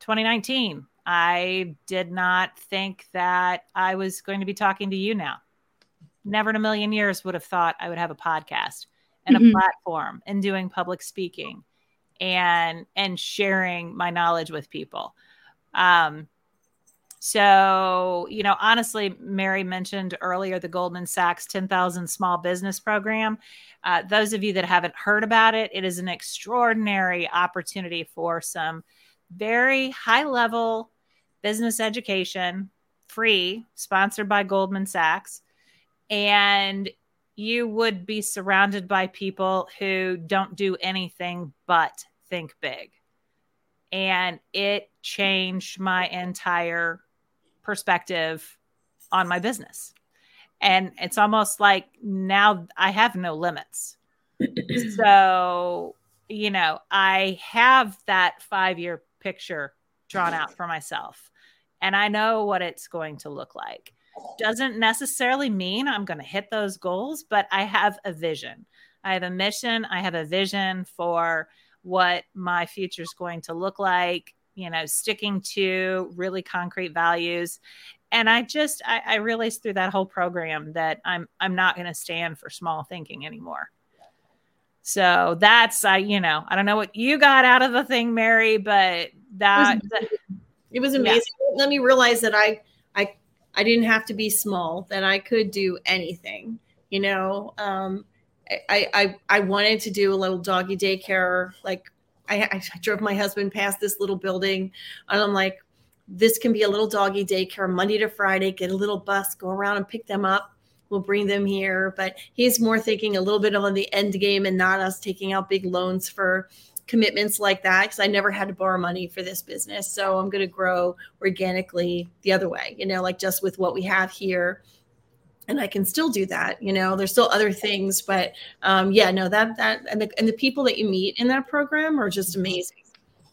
2019 i did not think that i was going to be talking to you now. Never in a million years would have thought i would have a podcast and mm-hmm. a platform and doing public speaking and and sharing my knowledge with people. Um so you know honestly mary mentioned earlier the goldman sachs 10000 small business program uh, those of you that haven't heard about it it is an extraordinary opportunity for some very high level business education free sponsored by goldman sachs and you would be surrounded by people who don't do anything but think big. And it changed my entire perspective on my business. And it's almost like now I have no limits. [clears throat] so, you know, I have that five year picture drawn out for myself, and I know what it's going to look like doesn't necessarily mean I'm going to hit those goals, but I have a vision. I have a mission. I have a vision for what my future is going to look like, you know, sticking to really concrete values. And I just, I, I realized through that whole program that I'm, I'm not going to stand for small thinking anymore. So that's, I, you know, I don't know what you got out of the thing, Mary, but that, it was, amazing. Yeah. Let me realize that I, I I didn't have to be small, that I could do anything. You know, um, I, I I wanted to do a little doggy daycare. Like I, I drove my husband past this little building, and I'm like, this can be a little doggy daycare Monday to Friday. Get a little bus, go around and pick them up. We'll bring them here. But he's more thinking a little bit on the end game and not us taking out big loans for commitments like that because I never had to borrow money for this business. So I'm going to grow organically the other way, you know, like just with what we have here. And I can still do that. You know, there's still other things, but um, yeah, no, that that and the and the people that you meet in that program are just amazing.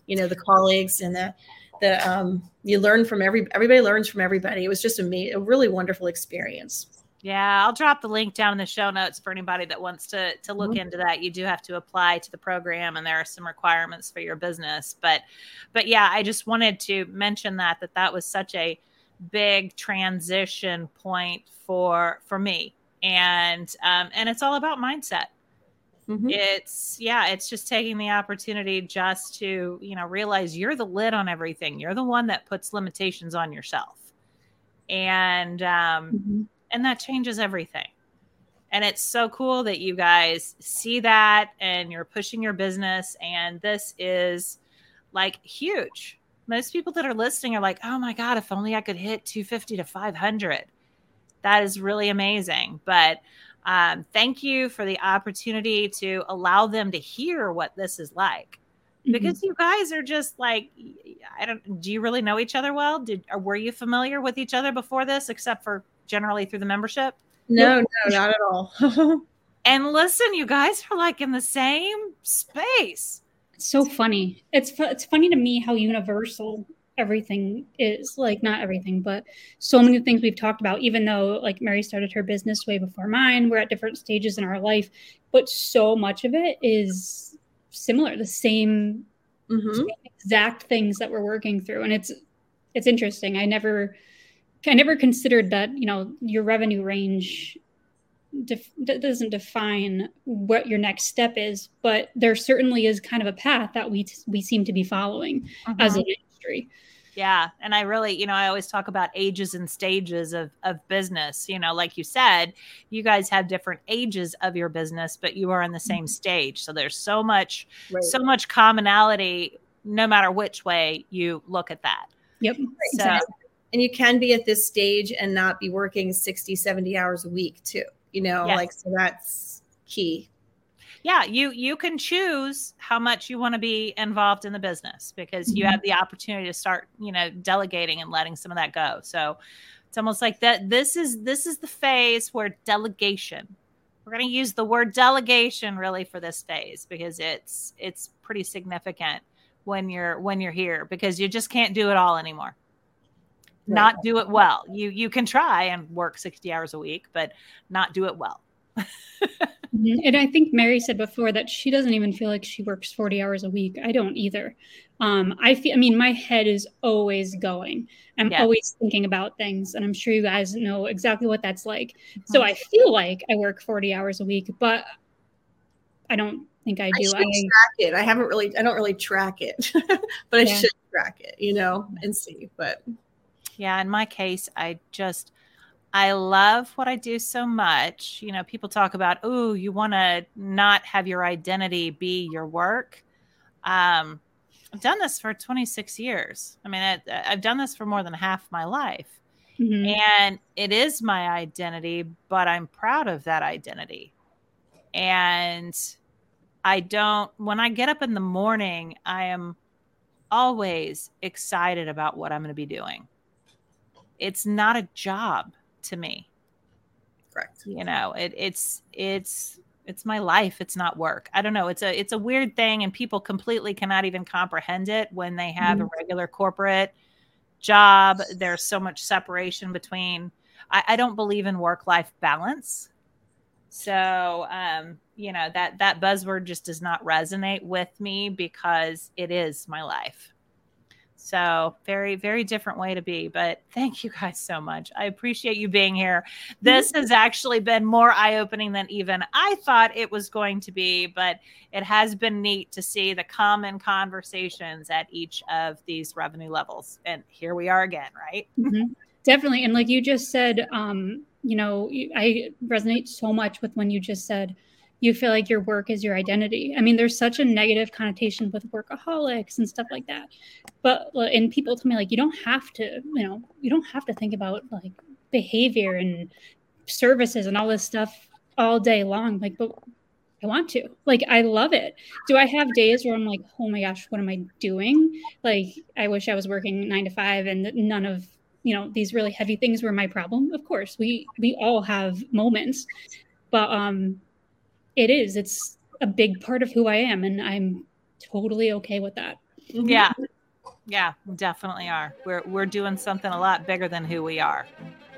You know, the colleagues and the the um, you learn from every everybody learns from everybody. It was just a, a really wonderful experience. Yeah, I'll drop the link down in the show notes for anybody that wants to to look mm-hmm. into that. You do have to apply to the program and there are some requirements for your business. But but yeah, I just wanted to mention that that that was such a big transition point for for me. And um and it's all about mindset. Mm-hmm. It's yeah, it's just taking the opportunity just to, you know, realize you're the lid on everything. You're the one that puts limitations on yourself. And um mm-hmm and that changes everything. And it's so cool that you guys see that and you're pushing your business. And this is like huge. Most people that are listening are like, oh my God, if only I could hit 250 to 500. That is really amazing. But um, thank you for the opportunity to allow them to hear what this is like mm-hmm. because mm-hmm. you guys are just like i don't do you really know each other well did or were you familiar with each other before this except for generally through the membership? No, no, not at all. [laughs] and listen, you guys are like in the same space. It's so funny. It's it's funny to me how universal everything is. Like not everything, but so many things we've talked about. Even though like Mary started her business way before mine, we're at different stages in our life, but so much of it is similar. The same, mm-hmm. same exact things that we're working through, and it's it's interesting. I never I never considered that you know your revenue range def- doesn't define what your next step is, but there certainly is kind of a path that we t- we seem to be following uh-huh. as an Yeah, and I really, you know, I always talk about ages and stages of of business. You know, like you said, you guys have different ages of your business, but you are in the same mm-hmm. stage. So there's so much right. so much commonality no matter which way you look at that. Yep. So, exactly and you can be at this stage and not be working 60 70 hours a week too you know yes. like so that's key yeah you you can choose how much you want to be involved in the business because mm-hmm. you have the opportunity to start you know delegating and letting some of that go so it's almost like that this is this is the phase where delegation we're going to use the word delegation really for this phase because it's it's pretty significant when you're when you're here because you just can't do it all anymore not do it well. You you can try and work 60 hours a week, but not do it well. [laughs] Mm-hmm. and I think Mary said before that she doesn't even feel like she works 40 hours a week. I don't either. Um, I feel, I mean, my head is always going. I'm yes. always thinking about things, and I'm sure you guys know exactly what that's like. Mm-hmm. So I feel like I work 40 hours a week, but I don't think I do. I, I track it. I haven't really, I don't really track it, [laughs] but I yeah. should track it, you know, and see. But yeah, in my case, I just I love what I do so much. You know, people talk about, oh, you want to not have your identity be your work. Um, I've done this for 26 years. I mean, I, have done this for more than half my life. Mm-hmm. And it is my identity, but I'm proud of that identity. And I don't, when I get up in the morning, I am always excited about what I'm going to be doing it's not a job to me. Correct. You know, it, it's it's it's my life. It's not work. I don't know. It's a it's a weird thing, and people completely cannot even comprehend it when they have mm-hmm. a regular corporate job. There's so much separation between. I, I don't believe in work life balance. So, um, you know that that buzzword just does not resonate with me because it is my life. So, very, very different way to be. But thank you guys so much. I appreciate you being here. This has actually been more eye opening than even I thought it was going to be, but it has been neat to see the common conversations at each of these revenue levels. And here we are again, right? Mm-hmm. Definitely. And like you just said, um, you know, I resonate so much with when you just said, you feel like your work is your identity. I mean, there's such a negative connotation with workaholics and stuff like that. But and people tell me like you don't have to, you know, you don't have to think about like behavior and services and all this stuff all day long. Like, but I want to. Like, I love it. Do I have days where I'm like, oh my gosh, what am I doing? Like, I wish I was working nine to five and none of you know these really heavy things were my problem of course we we all have moments but um it is. It's a big part of who i am and i'm totally okay with that. Yeah. Yeah definitely are. We're we're doing something a lot bigger than who we are.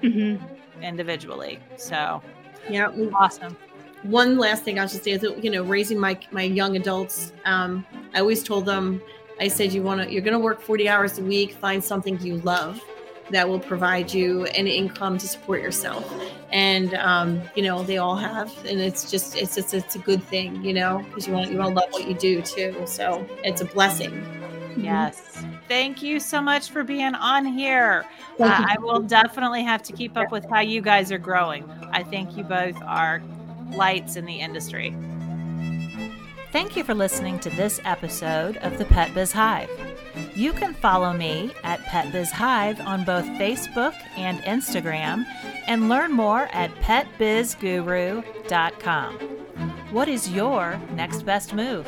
Mm-hmm. individually so. Yeah. Awesome. One last thing I'll just say is that you know raising my my young adults. Um, I always told them, I said you want to you're going to work 40 hours a week, find something you love that will provide you an income to support yourself. And um, you know they all have, and it's just it's just it's a good thing, you know, because you want you want to love what you do too. So it's a blessing. Yes. Thank you so much for being on here. Uh, I will definitely have to keep up with how you guys are growing. I think you both are lights in the industry. Thank you for listening to this episode of the Pet Biz Hive. You can follow me at Pet Biz Hive on both Facebook and Instagram and learn more at petbizguru.com. What is your next best move?